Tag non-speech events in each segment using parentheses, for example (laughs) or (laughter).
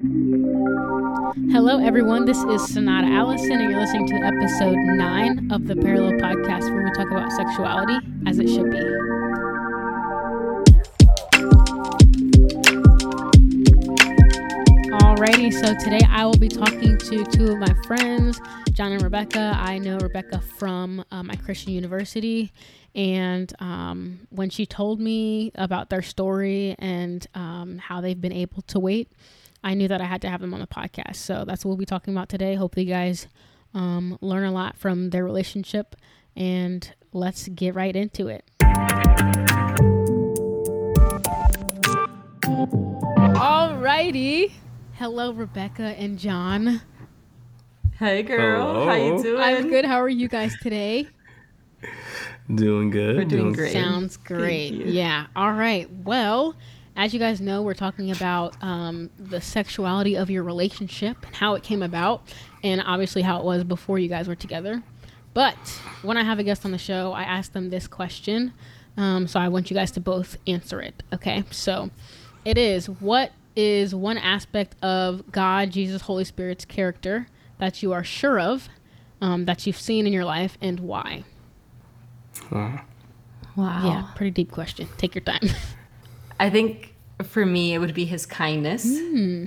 Hello, everyone. This is Sonata Allison, and you're listening to episode nine of the Parallel Podcast, where we talk about sexuality as it should be. Alrighty, so today I will be talking to two of my friends, John and Rebecca. I know Rebecca from my Christian university, and um, when she told me about their story and um, how they've been able to wait, I knew that I had to have them on the podcast. So that's what we'll be talking about today. Hopefully, you guys um, learn a lot from their relationship, and let's get right into it. Alrighty. Hello, Rebecca and John. Hey girl, how you doing? I'm good. How are you guys today? Doing good. We're doing great. Sounds great. Yeah. All right. Well, as you guys know, we're talking about um, the sexuality of your relationship and how it came about, and obviously how it was before you guys were together. But when I have a guest on the show, I ask them this question. Um, so I want you guys to both answer it. Okay. So it is what is one aspect of God, Jesus, Holy Spirit's character that you are sure of, um, that you've seen in your life, and why? Wow. Wow. Yeah, pretty deep question. Take your time. (laughs) I think for me it would be his kindness. Hmm.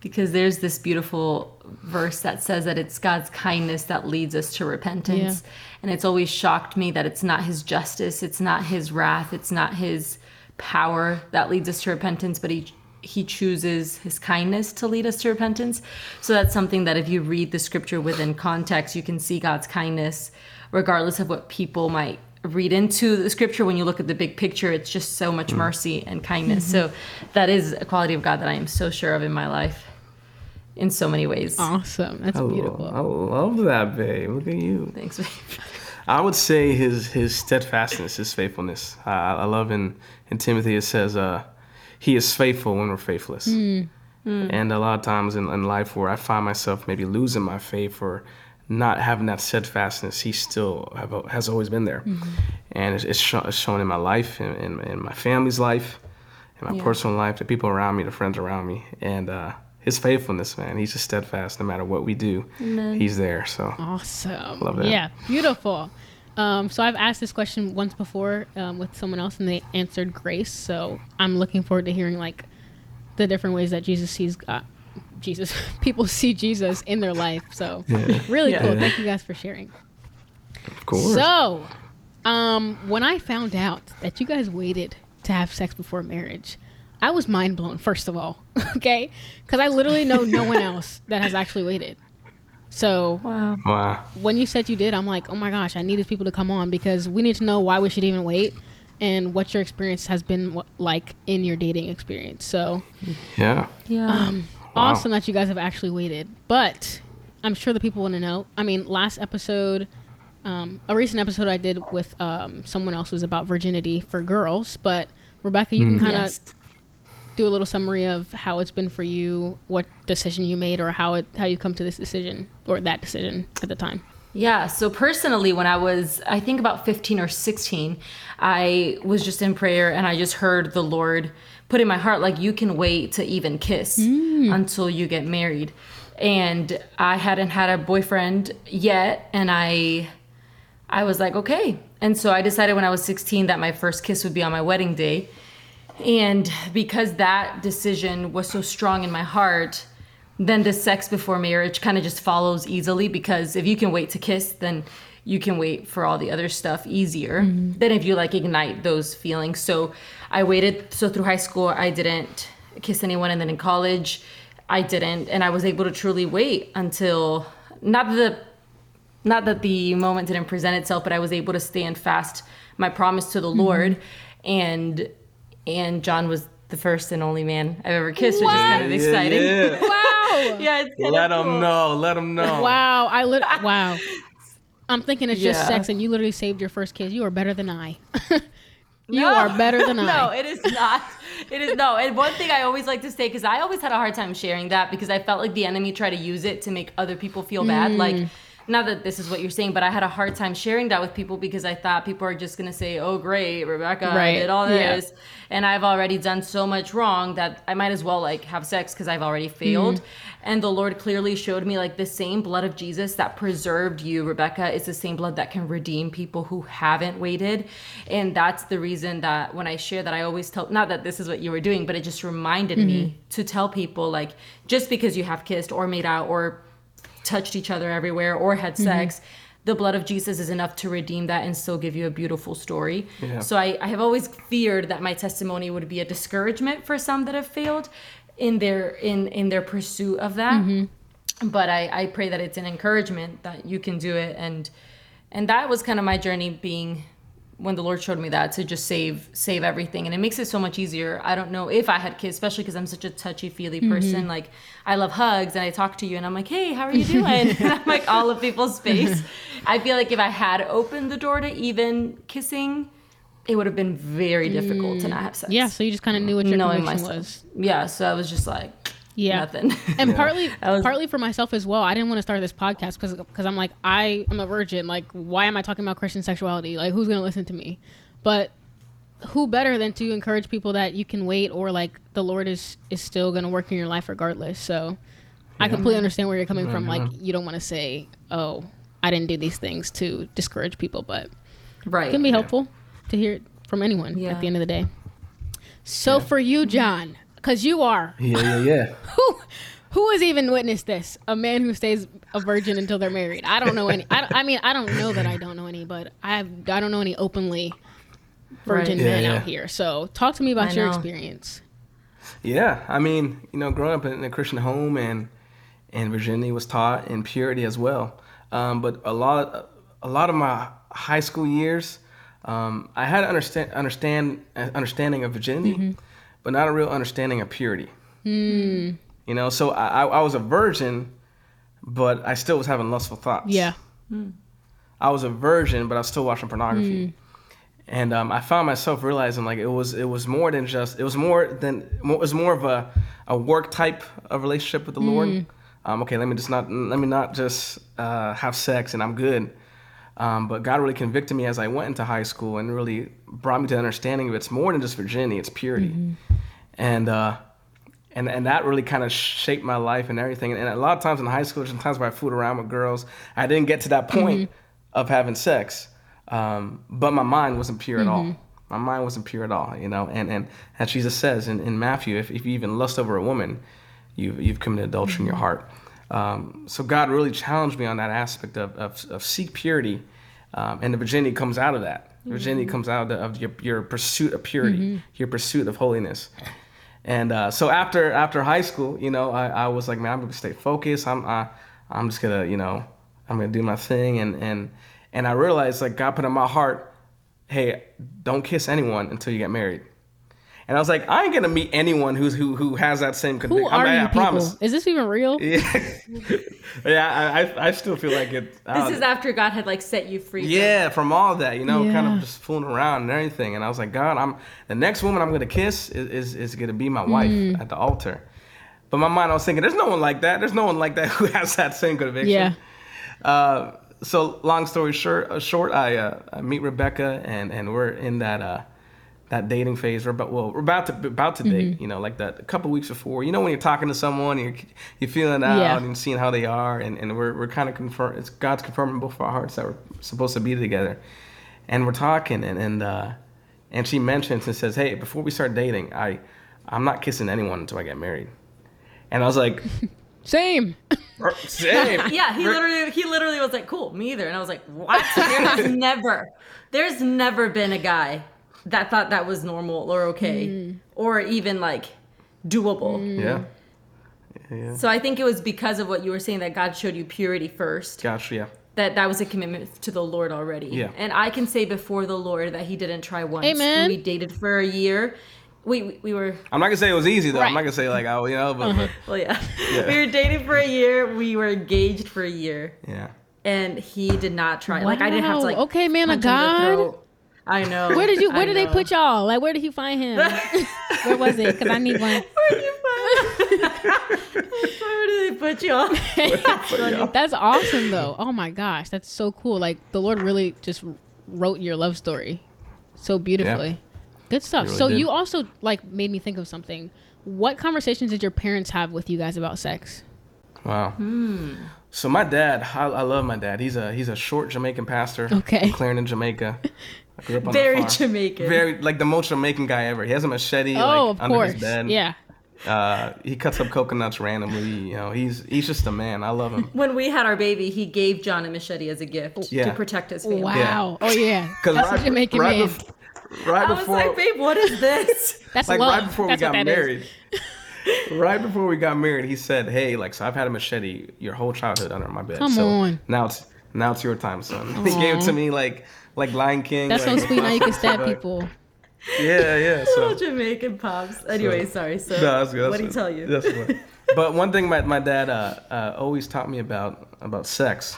Because there's this beautiful verse that says that it's God's kindness that leads us to repentance. And it's always shocked me that it's not his justice, it's not his wrath, it's not his power that leads us to repentance, but he he chooses his kindness to lead us to repentance. So that's something that if you read the scripture within context, you can see God's kindness regardless of what people might read into the scripture when you look at the big picture it's just so much mm. mercy and kindness mm-hmm. so that is a quality of god that i am so sure of in my life in so many ways awesome. That's I, beautiful. I love that, babe. Look at you. thanks babe. (laughs) I would say his his steadfastness, his faithfulness. I, I love in in Timothy it says, uh, "He is faithful when we're faithless." Mm. Mm. And a lot of times in, in life where I find myself maybe losing my faith or not having that steadfastness, he still have, has always been there, and it's, it's, show, it's shown in my life, in, in, in my family's life, in my Yeah. personal life, the people around me, the friends around me, and uh, his faithfulness, man. He's just steadfast no matter what we do. He's there. So Awesome. Love that. Yeah, beautiful. Um, so I've asked this question once before um, with someone else, and they answered grace. So I'm looking forward to hearing like the different ways that Jesus sees God. Jesus, (laughs) people see Jesus in their life. So really Yeah. cool. Thank you guys for sharing. of course. So, um, when I found out that you guys waited to have sex before marriage, I was mind blown. First of all, (laughs) okay, because I literally know no one (laughs) else that has actually waited. So wow wow. when you said you did, I'm like, oh my gosh, I need these people to come on because we need to know why we should even wait and what your experience has been like in your dating experience. So Yeah. yeah um, Wow. awesome that you guys have actually waited. But I'm sure the people want to know. I mean, last episode, um, a recent episode I did with um, someone else was about virginity for girls. But Rebecca, you can kind of Yes. do a little summary of how it's been for you, what decision you made, or how it how you come to this decision or that decision at the time. Yeah, so personally, when I was, I think about 15 or 16, I was just in prayer and I just heard the Lord put in my heart, like, you can wait to even kiss mm. until you get married. And I hadn't had a boyfriend yet, and I. I was like, okay. And so I decided when I was 16 that my first kiss would be on my wedding day. And because that decision was so strong in my heart, then the sex before marriage kind of just follows easily because if you can wait to kiss, then you can wait for all the other stuff easier mm-hmm. than if you like ignite those feelings. So I waited. So through high school, I didn't kiss anyone. And then in college, I didn't. And I was able to truly wait until not the not that the moment didn't present itself, but I was able to stand fast my promise to the mm-hmm. Lord, and and John was the first and only man I've ever kissed, which is kind of Yeah, exciting. yeah. Wow. (laughs) yeah, it's kind Let of them cool. know. Let them know. Wow, I lit. Wow, (laughs) I'm thinking it's just sex, and you literally saved your first kiss. You are better than I. (laughs) you No. are better than (laughs) I. No, it is not. It is no. And one thing I always like to say because I always had a hard time sharing that because I felt like the enemy tried to use it to make other people feel bad. Like mm. Not that this is what you're saying, but I had a hard time sharing that with people because I thought people are just gonna say, "Oh, great, Rebecca Right. did all Yeah. this," and I've already done so much wrong that I might as well like have sex because I've already failed. Mm-hmm. And the Lord clearly showed me like the same blood of Jesus that preserved you, Rebecca, is the same blood that can redeem people who haven't waited. And that's the reason that when I share that, I always tell not that this is what you were doing, but it just reminded Mm-hmm. me to tell people like just because you have kissed or made out or touched each other everywhere or had Mm-hmm. sex the blood of jesus is enough to redeem that and still give you a beautiful story Yeah. so I, I have always feared that my testimony would be a discouragement for some that have failed in their in in their pursuit of that Mm-hmm. but I, I pray that it's an encouragement that you can do it and and that was kind of my journey being when the lord showed me that to just save save everything. And it makes it so much easier. I don't know if i had kids especially because i'm such a touchy feely mm-hmm. person. Like i love hugs and i talk to you and i'm like hey how are you doing? (laughs) And i'm like (laughs) all of people's space. I feel like if i had opened the door to even kissing it would have been very difficult to mm. not have sex. Yeah, so you just kind of knew what your knowing conviction myself. was. yeah so i was just like Yeah. nothing And (laughs) partly, was- partly for myself as well. I didn't want to start this podcast because, because I'm like, I am a virgin. Like, why am I talking about Christian sexuality? Like, who's gonna listen to me? But who better than to encourage people that you can wait or like the Lord is is still gonna work in your life regardless. So, I completely understand where you're coming from. Like, mm-hmm. you don't want to say, oh, I didn't do these things to discourage people, but right it can be helpful to hear it from anyone Yeah. at the end of the day. So for you, John, because you are Yeah, yeah, yeah. (laughs) who who has even witnessed this? A man who stays a virgin until they're married. I don't know any. I, I mean, I don't know that I don't know any, but I have, I don't know any openly virgin Right. Men yeah. out here. So talk to me about I your know. experience. Yeah, I mean, you know, growing up in a Christian home and and virginity was taught and purity as well. Um, but a lot, a lot of my high school years, um, I had understand understand uh, understanding of virginity, but not a real understanding of purity. You know, so I, I I was a virgin, but I still was having lustful thoughts. Yeah. I was a virgin, but I was still watching pornography. And um, I found myself realizing like it was it was more than just it was more than it was more of a, a work type of relationship with the Lord. Um, okay, let me just not let me not just uh, have sex and I'm good. Um, but God really convicted me as I went into high school and really brought me to the understanding of it's more than just virginity, it's purity. And uh, and and that really kind of shaped my life and everything. And a lot of times in high school, there's times where I fooled around with girls. I didn't get to that point of having sex, um, but my mind wasn't pure at all. My mind wasn't pure at all, you know. And and as Jesus says in, in Matthew, if, if you even lust over a woman, you've you've committed adultery in your heart. Um, so God really challenged me on that aspect of of, of seek purity, um, and the virginity comes out of that. Virginity comes out of, the, of your, your pursuit of purity, your pursuit of holiness. And uh, so after after high school, you know, I, I was like, man, I'm gonna stay focused. I'm I, I'm just gonna, you know, I'm gonna do my thing. And and and I realized like God put in my heart, hey, don't kiss anyone until you get married. And I was like, I ain't gonna meet anyone who's who who has that same conviction. Who conviction. are I, you I people? promise. Is this even real? (laughs) Yeah, (laughs) yeah. I, I I still feel like it. uh, this is after god had like set you free from- Yeah, from all that, you know, kind of just fooling around and everything. And I was like, God, I'm the next woman I'm gonna kiss is is, is gonna be my wife Mm. at the altar. But my mind, I was thinking, there's no one like that. There's no one like that (laughs) who has that same conviction. Yeah. Uh, so long story short, uh, short, I, uh, I meet Rebecca, and and we're in that uh, that dating phase. We're about well, we're about to about to Mm-hmm. date. You know, like that a couple weeks before. You know, when you're talking to someone, you're you're feeling out Yeah. and seeing how they are, and, and we're we're kind of confirm. It's God's confirming both of our hearts that we're supposed to be together, and we're talking, and and uh, and she mentions and says, "Hey, before we start dating, I I'm not kissing anyone until I get married." And I was like, (laughs) Same. (laughs) "Same." (laughs) Yeah, he literally he literally was like, "Cool, me either." And I was like, "What?" There's never, there's never been a guy that thought that was normal or okay, mm. or even like doable. Mm. Yeah. Yeah. So I think it was because of what you were saying that God showed you purity first. Gotcha. Yeah. That that was a commitment to the Lord already. Yeah. And I can say before the Lord that He didn't try once. Amen. We dated for a year. We we, we were I'm not gonna say it was easy though. Right. I'm not gonna say like oh you know, but, but (laughs) well yeah. (laughs) Yeah. we were dating for a year. We were engaged for a year. yeah. and he did not try. Like I didn't have to like. Okay, man of punch him in the God. Throat. I know. Where did you? I Where did they put y'all? Like, where did he find him? (laughs) where was it? Because I need one. (laughs) Where did you find? (laughs) Where did they put put you on. That's awesome, though. Oh my gosh, that's so cool. Like the Lord really just wrote your love story so beautifully. Good stuff. really so did. you also like made me think of something. What conversations did your parents have with you guys about sex? Wow. Hmm. So my dad, I, I love my dad. He's a he's a short Jamaican pastor. Okay. in Clarendon, Jamaica. I grew up on Very farm. Jamaican. Very like the most Jamaican guy ever. He has a machete oh, like of under course. his bed. Yeah. Uh, he cuts up coconuts randomly. You know, he's he's just a man. I love him. (laughs) When we had our baby, he gave John a machete as a gift to protect his family. Wow. Oh yeah. (laughs) Because That's right, a Jamaican right, man. bef- right I was like, babe, what is this? (laughs) That's like love. right before That's we got married. right before we got married, he said, "Hey, like, so I've had a machete your whole childhood under my bed. Come so on. now it's now it's your time, son." He gave it to me like like Lion King. That's so sweet. Now you can stab like- people. Yeah, yeah. (laughs) Little So Jamaican pops. Anyway, sorry. So, no, that's good. what did he tell you? That's good. (laughs) But one thing my, my dad uh, uh, always taught me about about sex,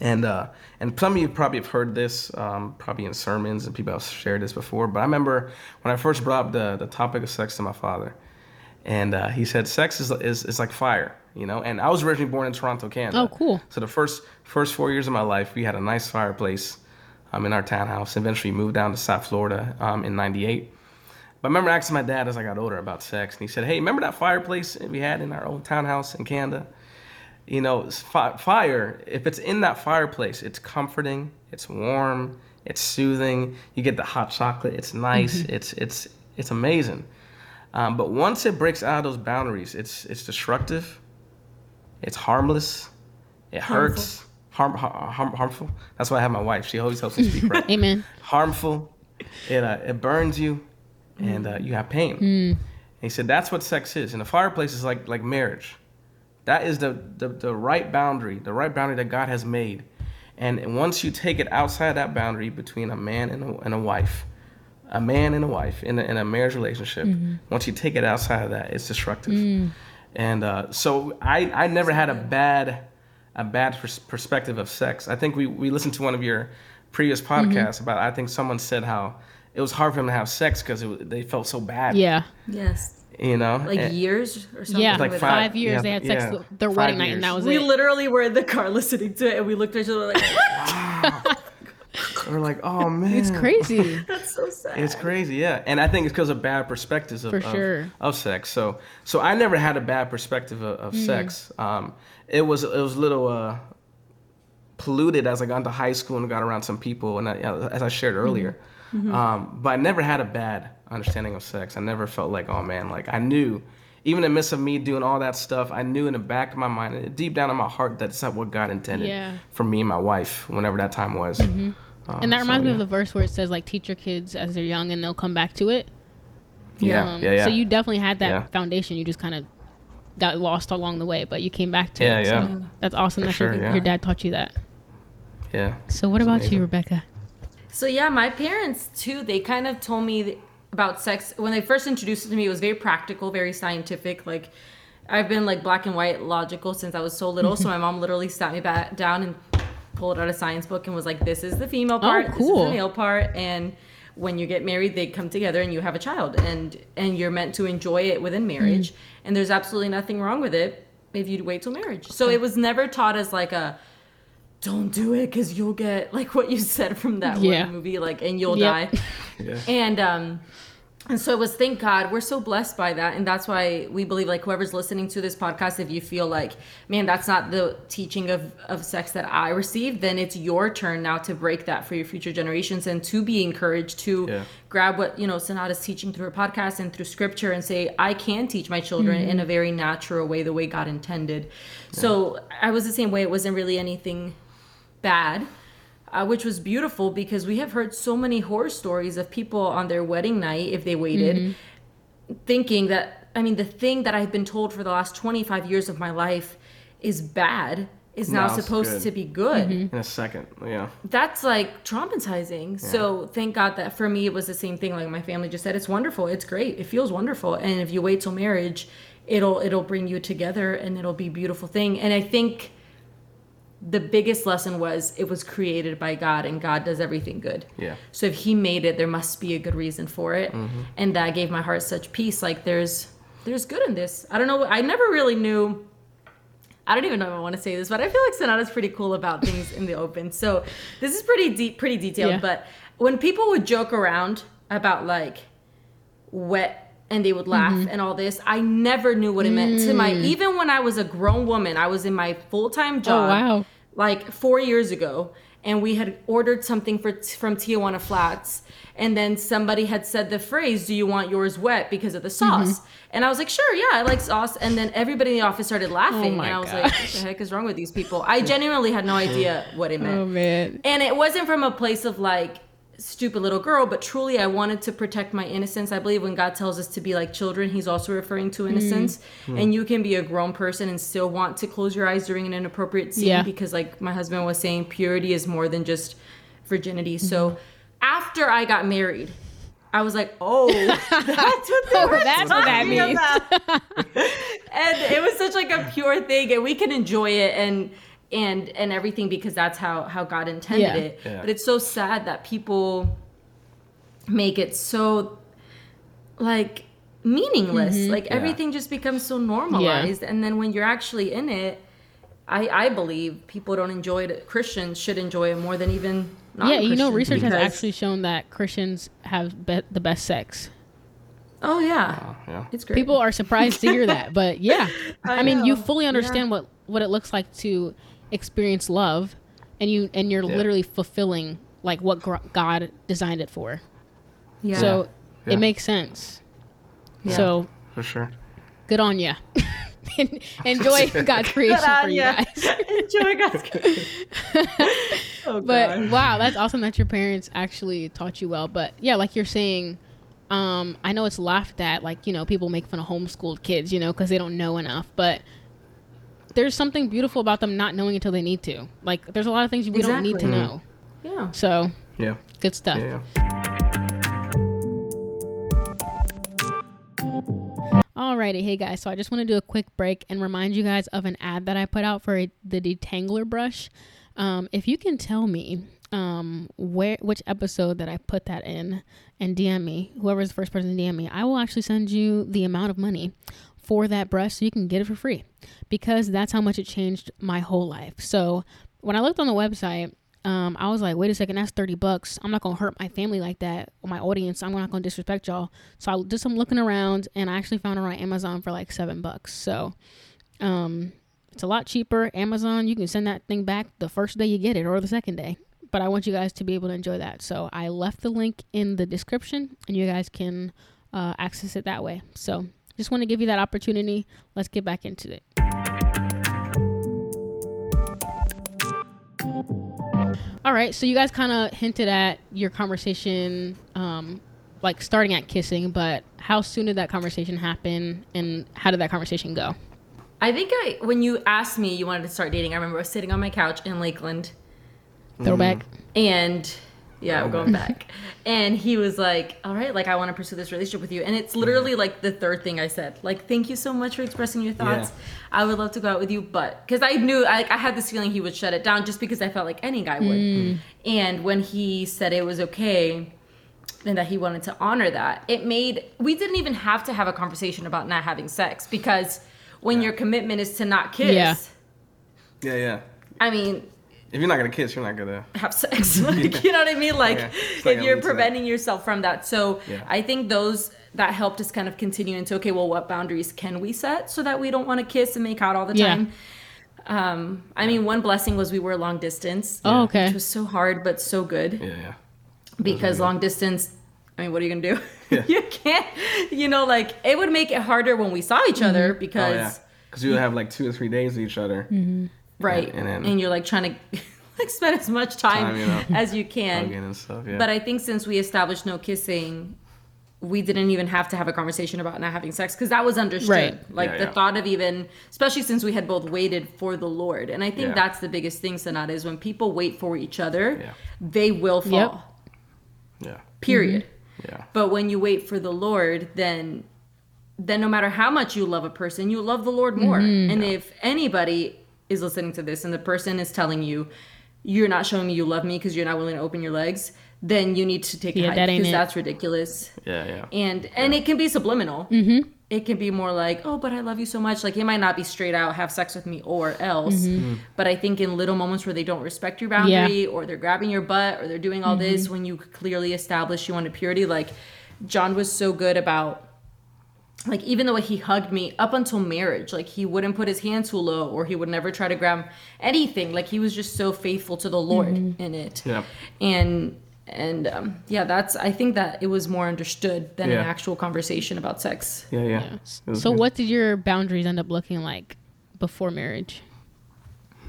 and uh, and some of you probably have heard this um, probably in sermons and people have shared this before. But I remember when I first brought up the, the topic of sex to my father, and uh, he said sex is, is is like fire, you know. And I was originally born in Toronto, Canada. Oh, cool. So the first first four years of my life, we had a nice fireplace um, in our townhouse. Eventually moved down to South Florida um, in '98. But I remember asking my dad as I got older about sex, and he said, "Hey, remember that fireplace we had in our old townhouse in Canada? You know, fi- fire. If it's in that fireplace, it's comforting, it's warm, it's soothing. You get the hot chocolate. It's nice. It's it's it's amazing. Um, but once it breaks out of those boundaries, it's it's destructive. It's harmless. It hurts. Harm, harm, harmful. That's why I have my wife. She always helps me speak right (laughs) Amen. harmful. It uh, it burns you, and uh, you have pain. And he said that's what sex is. And the fireplace is like like marriage. That is the, the the right boundary, the right boundary that God has made. And once you take it outside that boundary between a man and a, and a wife, a man and a wife in a, in a marriage relationship, once you take it outside of that, it's destructive. And uh, so I I never had a bad a bad pers- perspective of sex. I think we, we listened to one of your previous mm-hmm. podcasts about. I think someone said how it was hard for them to have sex because they felt so bad. Yeah. Yes. you know, Like And- years or something. Yeah. Like like five, five- years yeah, they had sex yeah, their five wedding night, and that was We it. We literally were in the car listening to it, and we looked at each other like, (laughs) (laughs) we're like, oh man, It's crazy. (laughs) "That's so sad." It's crazy, yeah. And I think it's because of bad perspectives of, For of, of sex. So so I never had a bad perspective of, Mm. sex. Um, it was it was a little uh, polluted as I got into high school and got around some people, and I, as I shared Mm-hmm. earlier. Um, but I never had a bad understanding of sex. I never felt like, oh man, like I knew. Even in the midst of me doing all that stuff, I knew in the back of my mind, deep down in my heart, that's not what God intended Yeah. for me and my wife, whenever that time was. Um, And that so, reminds me yeah. of the verse where it says like teach your kids as they're young and they'll come back to it. yeah, Um, yeah, yeah. So you definitely had that Yeah. foundation. You just kind of got lost along the way, but you came back to Yeah, it. yeah. So that's awesome For that your, sure, yeah. your dad taught you that. yeah. So what It's about amazing. you, Rebecca? So yeah, my parents too. They kind of told me about sex when they first introduced it to me. It was very practical, very scientific. Like I've been like black and white, logical since I was so little. (laughs) so my mom literally sat me back down and pulled out a science book and was like, "This is the female part. This is the male part." And when you get married, they come together and you have a child, and and you're meant to enjoy it within marriage. And there's absolutely nothing wrong with it if you wait till marriage. So it was never taught as like a don't do it because you'll get (laughs) like what you said from that Yeah. one movie, like and you'll Yep. die. (laughs) Yeah. And um and so it was thank God we're so blessed by that. And that's why we believe like whoever's listening to this podcast, if you feel like, man, that's not the teaching of, of sex that I received, then it's your turn now to break that for your future generations and to be encouraged to Yeah. grab what, you know, Sonata's teaching through her podcast and through scripture and say, I can teach my children in mm-hmm. a very natural way, the way God intended. So I was the same way. It wasn't really anything bad, uh, which was beautiful because we have heard so many horror stories of people on their wedding night, if they waited, thinking that, I mean, the thing that I've been told for the last 25 years of my life is bad is now Now supposed good. to be good. In a second, yeah. That's like traumatizing. So thank God that for me it was the same thing. Like my family just said, it's wonderful, it's great, it feels wonderful, and if you wait till marriage, it'll it'll bring you together and it'll be a beautiful thing. And I think the biggest lesson was it was created by God and God does everything good. Yeah. So if he made it, there must be a good reason for it. Mm-hmm. And that gave my heart such peace. Like there's there's good in this. I don't know. I never really knew I don't even know if I want to say this, but I feel like Sonata's pretty cool about things in the open. So this is pretty deep, pretty detailed. Yeah. But when people would joke around about like wet and they would laugh Mm-hmm. and all this, I never knew what it meant to Mm. my. Even when I was a grown woman, I was in my full time job. Oh, wow. Like four years ago, and we had ordered something for from Tijuana Flats, and then somebody had said the phrase, "Do you want yours wet?" because of the Mm-hmm. sauce, and I was like, "Sure, yeah, I like sauce." And then everybody in the office started laughing, Oh and I was like, "What the heck is wrong with these people?" I genuinely had no idea what it meant. (laughs) Oh man. And it wasn't from a place of like stupid little girl, but truly I wanted to protect my innocence. I believe when God tells us to be like children, he's also referring to innocence. And you can be a grown person and still want to close your eyes during an inappropriate scene Yeah. because like my husband was saying, purity is more than just virginity. Mm-hmm. So after I got married, I was like, oh, (laughs) that's what they Oh, were that's what that means. (laughs) and it was such like a pure thing and we can enjoy it and and and everything because that's how how god intended Yeah. it Yeah. but it's so sad that people make it so like meaningless mm-hmm. like Yeah. everything just becomes so normalized and then when you're actually in it i i believe people don't enjoy it christians should enjoy it more than even Yeah, you know, research has actually shown that Christians have be- the best sex. oh yeah Oh, yeah. it's great People are surprised to hear that, but yeah, (laughs) I, I mean, you fully understand Yeah. what what it looks like to experience love, and you and you're Yeah. literally fulfilling like what gr- God designed it for. yeah So Yeah. it makes sense. Yeah. So For sure. good on (laughs) (laughs) you. (laughs) Enjoy God's creation for you Yeah. guys. enjoy god's oh, But wow, that's awesome that your parents actually taught you well. But yeah, like you're saying, um, I know it's laughed at, like you know, people make fun of homeschooled kids, you know, because they don't know enough. But there's something beautiful about them not knowing until they need to. Like there's a lot of things we don't need to Exactly. know. yeah So Yeah. good stuff. Yeah. yeah. Alrighty, hey guys. So I just want to do a quick break and remind you guys of an ad that I put out for a, the detangler brush. Um, if you can tell me um, where which episode that I put that in and DM me, whoever's the first person to DM me, I will actually send you the amount of money for that brush so you can get it for free because that's how much it changed my whole life. So when I looked on the website, um, I was like, wait a second, that's 30 bucks. I'm not going to hurt my family like that or my audience. I'm not going to disrespect y'all. So I did some looking around and I actually found it on Amazon for like seven bucks. So, um, it's a lot cheaper. Amazon, you can send that thing back the first day you get it or the second day. But I want you guys to be able to enjoy that. So I left the link in the description and you guys can uh, access it that way. So just want to give you that opportunity. Let's get back into it. All right, so you guys kind of hinted at your conversation, um, like starting at kissing, but how soon did that conversation happen, and how did that conversation go? I think I when you asked me you wanted to start dating, I remember I was sitting on my couch in Lakeland Throwback. and yeah, we're Okay. Oh, going back. And he was like, "All right, like I want to pursue this relationship with you." And it's literally like the third thing I said. Like, "Thank you so much for expressing your thoughts. I would love to go out with you, but cuz I knew I, I had this feeling he would shut it down just because I felt like any guy would. Mm. And when he said it was okay, and that he wanted to honor that. It made we didn't even have to have a conversation about not having sex because when your commitment is to not kiss, Yeah. Yeah. Yeah. I mean, If you're not gonna kiss, you're not gonna. (laughs) have sex. (laughs) Like, you know what I mean? Like Yeah. If you're lead to that. preventing yourself from that. So Yeah. I think those that helped us kind of continue into okay, well, what boundaries can we set so that we don't want to kiss and make out all the Yeah. time? Um, I mean, one blessing was we were long distance. Oh, okay. Which was so hard, but so good. Yeah. Yeah. because long distance i mean what are you gonna do Yeah. (laughs) you can't you know like it would make it harder when we saw each other Oh because yeah. Because you would have like two or three days with each other. Right And- and, and you're like trying to (laughs) like spend as much time, Time, you know, (laughs) as you can and stuff. Yeah. but i think since we established no kissing we didn't even have to have a conversation about not having sex because that was understood Right. like Yeah, the yeah. thought of even especially since we had both waited for the lord and i think Yeah. that's the biggest thing sonata is when people wait for each other Yeah. they will fall yeah. period Yeah. But when you wait for the Lord, then then no matter how much you love a person, you love the Lord more. Mm-hmm. And if anybody is listening to this and the person is telling you you're not showing me you love me because you're not willing to open your legs, then you need to take Yeah, a hike because that's ridiculous. Yeah. Yeah. And and it can be subliminal. it can be more like, oh, but I love you so much. Like it might not be straight out, have sex with me or else. Mm-hmm. But I think in little moments where they don't respect your boundary or they're grabbing your butt or they're doing all this when you clearly establish you wanted purity, like John was so good about like even though he hugged me up until marriage like he wouldn't put his hand too low or he would never try to grab anything like he was just so faithful to the lord in it Yeah. and and um, yeah that's i think that it was more understood than Yeah. an actual conversation about sex Yeah, yeah. Yeah. So good. what did your boundaries end up looking like before marriage?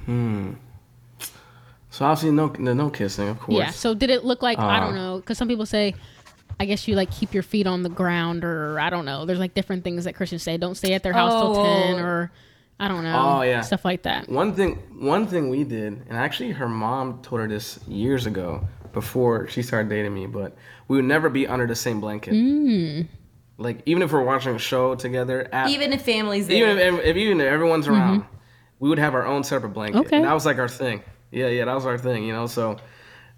Hmm. So obviously no no, no kissing, of course. Yeah. So did it look like I don't Uh, know? Because some people say, I guess you like keep your feet on the ground, or I don't know. There's like different things that Christians say. Don't stay at their house till Oh. ten, or I don't know. Oh, yeah. Stuff like that. One thing one thing we did, and actually her mom told her this years ago before she started dating me, but we would never be under the same blanket. Mm. Like even if we're watching a show together, at, even if families there even if, if even if everyone's around, we would have our own separate blanket. Mm-hmm. Okay. And that was like our thing. Yeah, yeah, that was our thing. You know, so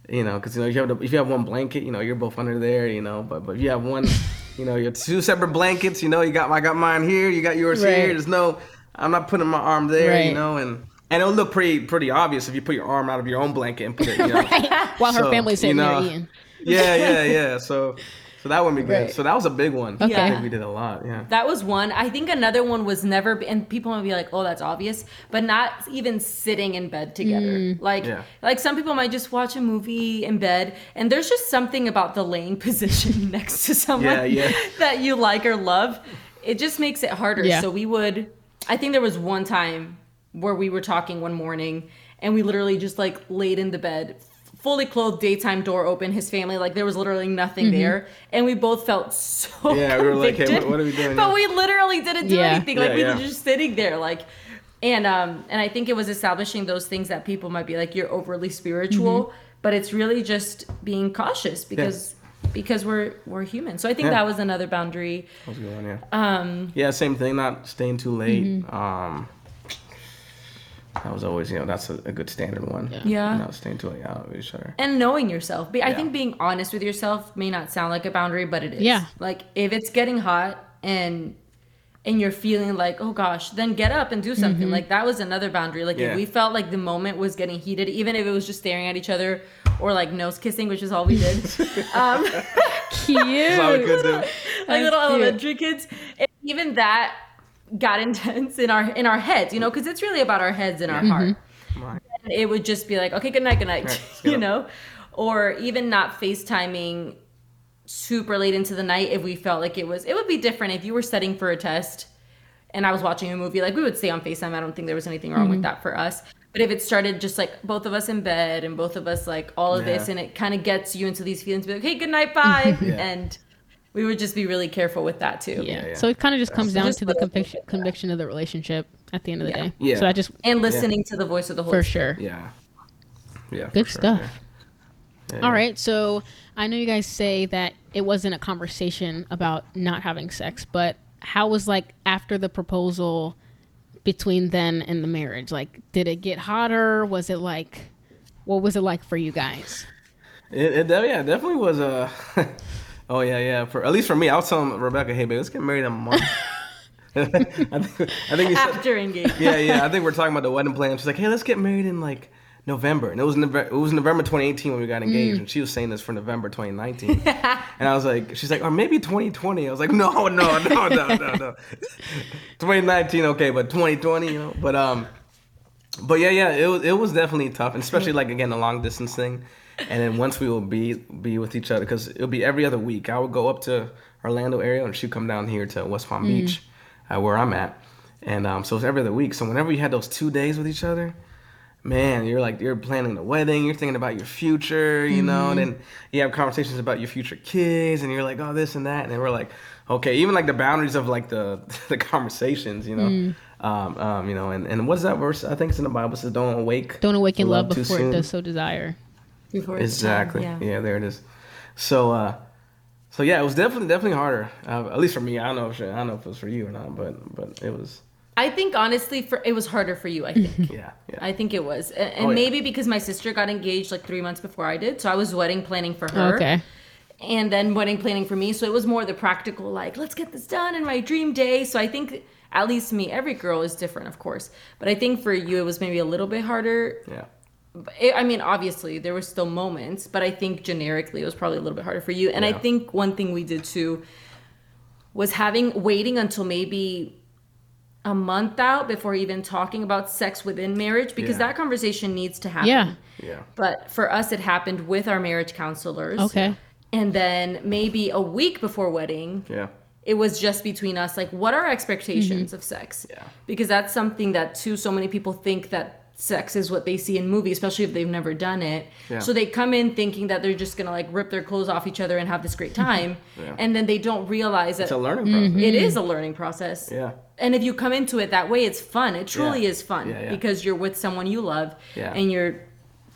you know, because you know, you have the, if you have one blanket, you know, you're both under there. You know, but but if you have one, (laughs) you know, you have two separate blankets. You know, you got I got mine here, you got yours Right. here. There's no, I'm not putting my arm there. Right. You know, and and it'll look pretty pretty obvious if you put your arm out of your own blanket and put it. You know, (laughs) While her So, family's you sitting know, there eating. yeah, yeah, (laughs) yeah. So so that would be good. Right. So that was a big one. Okay. I think we did a lot. Yeah. That was one. I think another one was never, and people might be like, "Oh, that's obvious," but not even sitting in bed together. Mm. Like, Yeah. like some people might just watch a movie in bed, and there's just something about the laying (laughs) position next to someone Yeah, yeah. (laughs) that you like or love. It just makes it harder. Yeah. So we would. I think there was one time where we were talking one morning, and we literally just like laid in the bed. Fully clothed, daytime door open. His family, like there was literally nothing Mm-hmm. there, and we both felt so Yeah, we were like, hey, what- what are we doing But now? we literally didn't do Yeah. anything. Like Yeah, we yeah. were just sitting there, like, and um, and I think it was establishing those things that people might be like, you're overly spiritual, Mm-hmm. but it's really just being cautious because because we're we're human. So I think Yeah. that was another boundary. That was a good one, yeah. Um, Yeah, same thing. Not staying too late. Mm-hmm. Um, that was always, you know, that's a, a good standard one. Yeah. Yeah. Not staying too late out of each other. and knowing yourself. Be- I Yeah. think being honest with yourself may not sound like a boundary, but it is. Yeah. Like if it's getting hot and and you're feeling like, oh gosh, then get up and do something. Like that was another boundary. Like Yeah. if we felt like the moment was getting heated, even if it was just staring at each other or like nose kissing, which is all we did. (laughs) um, (laughs) Cute. That's all we could do. (laughs) like That's little cute. elementary kids. And even that got (laughs) intense in our in our heads, you know, because it's really about our heads and our heart. Right. And it would just be like, okay, good night, good night, Right, (laughs) you know, or even not FaceTiming super late into the night if we felt like it was. It would be different if you were studying for a test and I was watching a movie. Like we would stay on Facetime. I don't think there was anything wrong with mm-hmm. that for us. But if it started just like both of us in bed and both of us like all of this, and it kind of gets you into these feelings, be like, hey, good night, bye, (laughs) Yeah. and we would just be really careful with that too. Yeah. yeah. So it kind of just comes down Just to the conviction conviction of the relationship at the end of the Yeah. day. Yeah. So I just And listening to the voice of the Holy for Spirit. sure. Yeah. Yeah. Good sure, stuff. yeah. Yeah, All So I know you guys say that it wasn't a conversation about not having sex, but how was like after the proposal between then and the marriage? Like, did it get hotter? Was it like, what was it like for you guys? It, it yeah, it definitely was a. (laughs) oh yeah, yeah. For at least for me, I was telling Rebecca, "Hey, babe, let's get married in a month." (laughs) (laughs) I think I think After engagement. yeah, yeah. I think we're talking about the wedding plan. She's like, "Hey, let's get married in like November," and it was Nove- it was November 2018 when we got engaged, and she was saying this for November 2019. (laughs) and I was like, she's like, or maybe 2020. I was like, no, no, no, no, no, no. 2019, okay, but 2020, you know. But um, but yeah, yeah, it was it was definitely tough, and especially like again the long distance thing. And then once we will be be with each other, because it'll be every other week. I would go up to Orlando area, and she'd come down here to West Palm Beach, uh, where I'm at. And um, so it's every other week. So whenever you had those two days with each other, man, you're like you're planning the wedding, you're thinking about your future, you know, and then you have conversations about your future kids, and you're like, oh, this and that, and then we're like, okay, even like the boundaries of like the (laughs) the conversations, you know, um, um, you know, and and what's that verse? I think it's in the Bible it says, "Don't awake, Don't awaken love, too before it does so desire. Before Exactly. yeah. Yeah. there it is. So, uh, so yeah, it was definitely definitely harder. Uh, at least for me. I don't know if I don't know if it was for you or not, but but it was. I think honestly, for it was harder for you. I think. (laughs) Yeah. Yeah. I think it was, and, and Oh, yeah. maybe because my sister got engaged like three months before I did, so I was wedding planning for her. Okay. and then wedding planning for me. So it was more the practical, like, let's get this done in my dream day. So I think, at least me, every girl is different, of course. But I think for you, it was maybe a little bit harder. Yeah. It, I mean, obviously, there were still moments, but I think generically it was probably a little bit harder for you. And I think one thing we did too was having waiting until maybe a month out before even talking about sex within marriage because Yeah. that conversation needs to happen. Yeah. Yeah. But for us, it happened with our marriage counselors. Okay. And then maybe a week before wedding, Yeah. it was just between us. Like, what are our expectations Mm-hmm. of sex? Yeah. Because that's something that, too, so many people think that sex is what they see in movies, especially if they've never done it. Yeah. So they come in thinking that they're just gonna like rip their clothes off each other and have this great (laughs) time, Yeah. and then they don't realize that It's a learning process. Mm-hmm. it is a learning process. Yeah. And if you come into it that way, it's fun. It truly Yeah. is fun because you're with someone you love and you're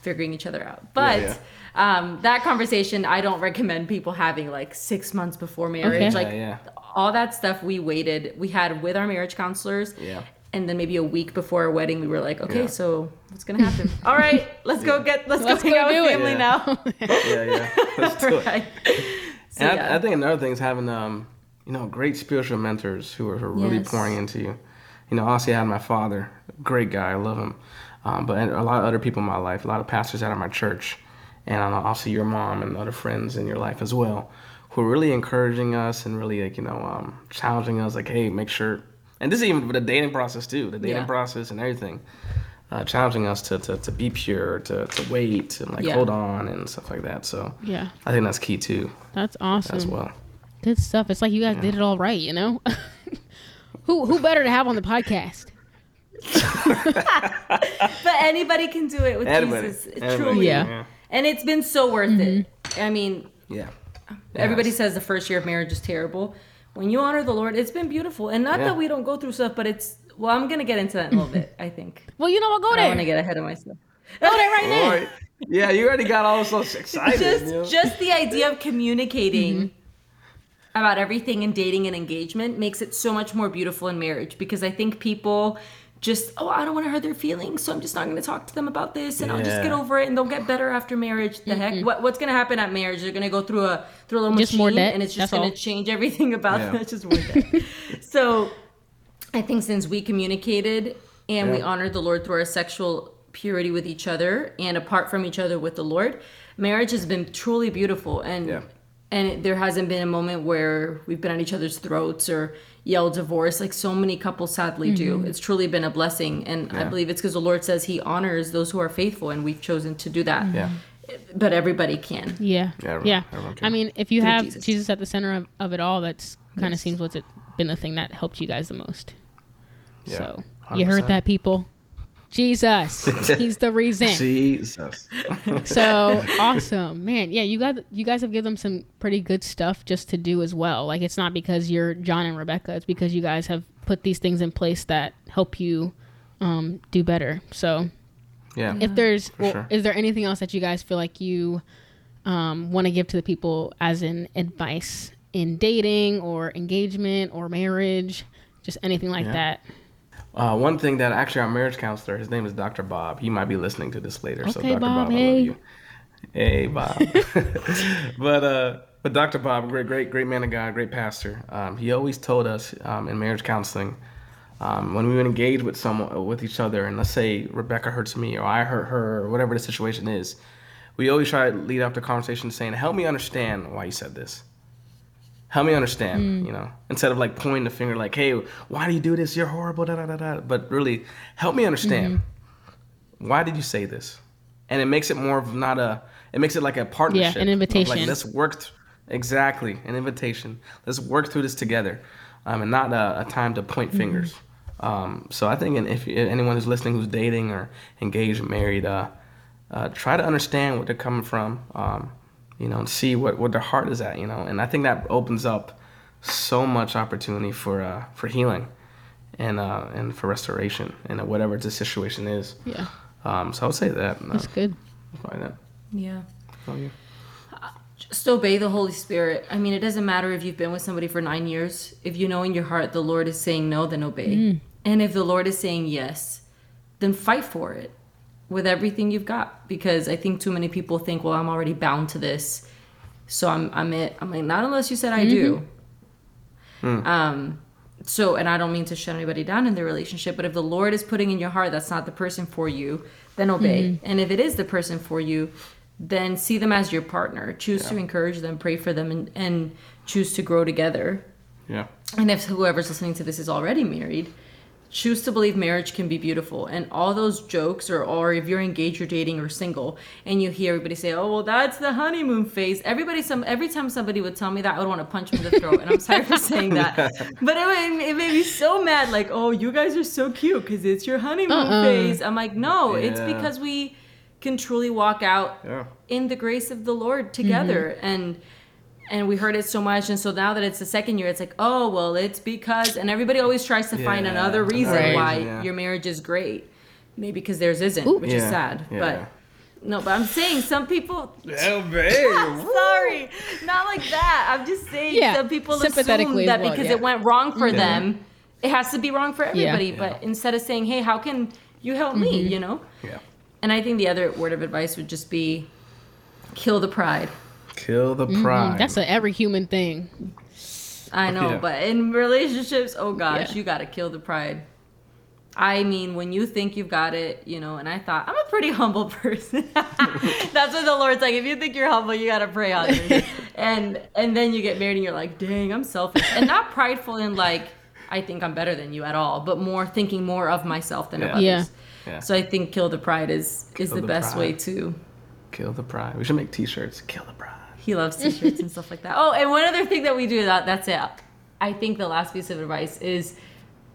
figuring each other out. But. Um, that conversation, I don't recommend people having like six months before marriage. Okay. Like all that stuff we waited, we had with our marriage counselors. Yeah. And then maybe a week before our wedding, we were like, okay, Yeah. so what's gonna happen? (laughs) All right, let's go get, let's, Let's go hang go out with it. family Yeah. now. (laughs) Yeah. Yeah. Let's do it. right. (laughs) So, And yeah. I, I think another thing is having um, you know, great spiritual mentors who are, who are really Yes. pouring into you. You know, honestly, I had my father, great guy, I love him. Um, but a lot of other people in my life, a lot of pastors out of my church, and um, obviously your mom and other friends in your life as well, who are really encouraging us and really like you know um, challenging us. Like, hey, make sure. And this is even with the dating process too, the dating Yeah. process and everything. Uh, challenging us to, to, to be pure, to, to wait and like Yeah. hold on and stuff like that. So Yeah. I think that's key too That's awesome. as well. Good stuff. It's like you guys did it all right, you know? (laughs) who who better to have on the podcast? (laughs) but anybody can do it with Anybody. Jesus. It Anybody. Truly. Yeah. Yeah. And it's been so worth it. I mean, Yeah. Everybody Yes. says the first year of marriage is terrible. When you honor the Lord, it's been beautiful. And not Yeah. that we don't go through stuff, but it's well, I'm gonna get into that in a little bit, I think. (laughs) Well, you know what? Go there. I don't there. wanna get ahead of myself. Go there right now. All right. Yeah, you already got all so excited. Just you know? just the idea of communicating mm-hmm. about everything in dating and engagement makes it so much more beautiful in marriage because I think people just oh I don't want to hurt their feelings so I'm just not going to talk to them about this and I'll just get over it and they'll get better after marriage. The heck, what, what's going to happen at marriage? They're going to go through a through a little Just machine more and it's just going to change everything about Yeah. them. (laughs) It's just more debt. (laughs) so I think since we communicated and we honored the Lord through our sexual purity with each other and apart from each other with the Lord, marriage has been truly beautiful. And Yeah. And it, there hasn't been a moment where we've been at each other's throats or yelled divorce like so many couples sadly do. Mm-hmm. It's truly been a blessing, and I believe it's because the Lord says He honors those who are faithful, and we've chosen to do that. Yeah. But everybody can. Yeah. Yeah, everyone- Yeah. everyone can. I mean, if you Through have Jesus. Jesus. at the center of, of it all, that's kind of Yes. seems what's it been the thing that helped you guys the most. Yeah, So you heard that, people. Jesus, he's the reason. (laughs) Jesus. So awesome, man. Yeah, you guys, you guys have given them some pretty good stuff just to do as well. Like it's not because you're John and Rebecca; it's because you guys have put these things in place that help you um, do better. So Yeah. if there's well, sure. is there anything else that you guys feel like you um, want to give to the people as in advice in dating or engagement or marriage just anything like Yeah. that Uh, one thing that actually our marriage counselor, his name is Dr. Bob. He might be listening to this later. so Okay, Dr. Bob, Bob, I hey. love you. Hey, Bob. (laughs) but uh, but Dr. Bob, great, great, great man of God, great pastor. Um, he always told us um, in marriage counseling, um, when we would engage with someone, with each other, and let's say Rebecca hurts me or I hurt her or whatever the situation is, we always try to lead up the conversation saying, "Help me understand why you said this." Help me understand, you know, instead of like pointing the finger like, hey, why do you do this? You're horrible, da da da da. But really, help me understand. Why did you say this? And it makes it more of not a, it makes it like a partnership. Yeah, an invitation. Like, let's work, th- exactly, an invitation. Let's work through this together um, and not a, a time to point fingers. Um, so I think and if if anyone who's listening who's dating or engaged, married, uh, uh, try to understand where they're coming from. Um, you know, and see what, what their heart is at, you know. And I think that opens up so much opportunity for uh, for healing and uh, and for restoration and whatever the situation is. yeah Um, so I would say that. No, that's good probably that. Yeah. Oh, yeah. Just obey the Holy Spirit. I mean, it doesn't matter if you've been with somebody for nine years. If you know in your heart the Lord is saying no, then obey. And if the Lord is saying yes, then fight for it with everything you've got. Because I think too many people think, well, I'm already bound to this. So I'm I'm it. I'm like not unless you said I do. Mm-hmm. Hmm. Um so and I don't mean to shut anybody down in their relationship, but if the Lord is putting in your heart that's not the person for you, then obey. Mm-hmm. And if it is the person for you, then see them as your partner. Choose to encourage them, pray for them and, and choose to grow together. Yeah. And if whoever's listening to this is already married, choose to believe marriage can be beautiful. And all those jokes, or, or if you're engaged, you're dating, or single, and you hear everybody say, "Oh, well, that's the honeymoon phase." Everybody, some every time somebody would tell me that, I would want to punch them in the throat. And I'm sorry for saying that, (laughs) but it, made- it made me so mad. Like, "Oh, you guys are so cute because it's your honeymoon Uh-uh. phase." I'm like, "No, it's because we can truly walk out Yeah. in the grace of the Lord together Mm-hmm. and and we heard it so much and so now that it's the second year it's like oh well it's because and everybody always tries to find another reason Right. why yeah. your marriage is great maybe because theirs isn't Ooh. which is sad yeah. but no but i'm saying some people (laughs) Oh, babe. (laughs) sorry not like that i'm just saying Yeah, some people assume that well, because yeah. it went wrong for them it has to be wrong for everybody Yeah. but instead of saying hey how can you help me Mm-hmm. you know yeah. and i think the other word of advice would just be kill the pride Kill the pride. Mm, That's a every human thing. I know, Yeah. but in relationships, oh gosh, Yeah. you got to kill the pride. I mean, when you think you've got it, you know, and I thought I'm a pretty (laughs) humble person. (laughs) That's what the Lord's like. If you think you're humble, you got to pray on it. (laughs) and and then you get married and you're like, dang, I'm selfish, and not prideful in like I think I'm better than you at all, but more thinking more of myself than of others. Yeah. Yeah. So I think kill the pride is is the the best pride. way to. Kill the pride. We should make T-shirts. Kill the pride. He loves t-shirts and stuff like that. Oh, and one other thing that we do that that's it. I think the last piece of advice is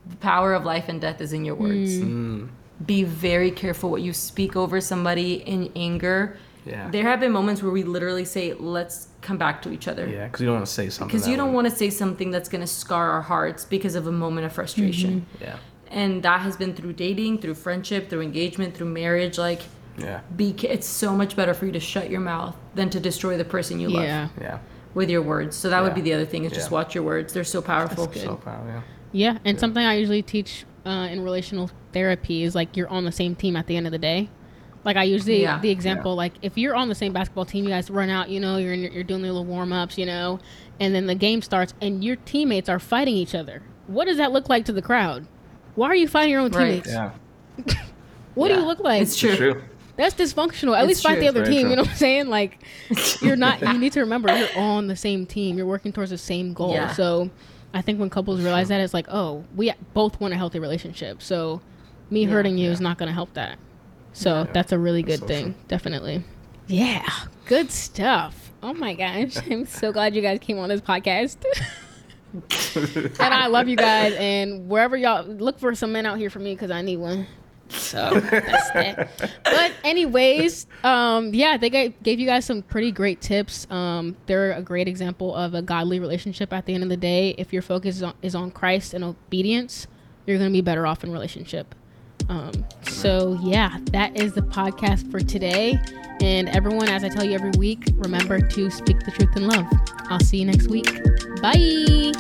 the power of life and death is in your words. Mm. Be very careful what you speak over somebody in anger. Yeah. There have been moments where we literally say, "Let's come back to each other." Yeah, because you don't want to say something. Because you don't want to say something that's going to scar our hearts because of a moment of frustration. Yeah. And that has been through dating, through friendship, through engagement, through marriage. Like, Yeah. be it's so much better for you to shut your mouth than to destroy the person you love Yeah. Yeah. with your words. So that would be the other thing is just Yeah. watch your words. They're so powerful. good. So proud. Yeah. Yeah, and something I usually teach uh, in relational therapy is like you're on the same team at the end of the day. Like I usually Yeah. the example like if you're on the same basketball team, you guys run out, you know, you're in, you're doing your little warm ups, you know, and then the game starts and your teammates are fighting each other. What does that look like to the crowd? Why are you fighting your own Right. teammates? Yeah. (laughs) What do you look like? It's true. It's true. That's dysfunctional. At It's least fight the other Very team. true. You know what I'm saying? Like, (laughs) you're not. You need to remember you're on the same team. You're working towards the same goal. Yeah. So, I think when couples realize that, it's like, oh, we both want a healthy relationship. So, me hurting you is not going to help that. So that's a really good so thing. true. Definitely. Yeah. Good stuff. Oh my gosh. (laughs) I'm so glad you guys came on this podcast. (laughs) and I love you guys. And wherever y'all look for some men out here for me because I need one. So that's that. But anyways, um, yeah, they gave, gave you guys some pretty great tips. Um, they're a great example of a godly relationship. At the end of the day, if your focus is on, is on Christ and obedience, you're gonna be better off in relationship. Um, so yeah, that is the podcast for today. And everyone, as I tell you every week, remember to speak the truth in love. I'll see you next week. Bye.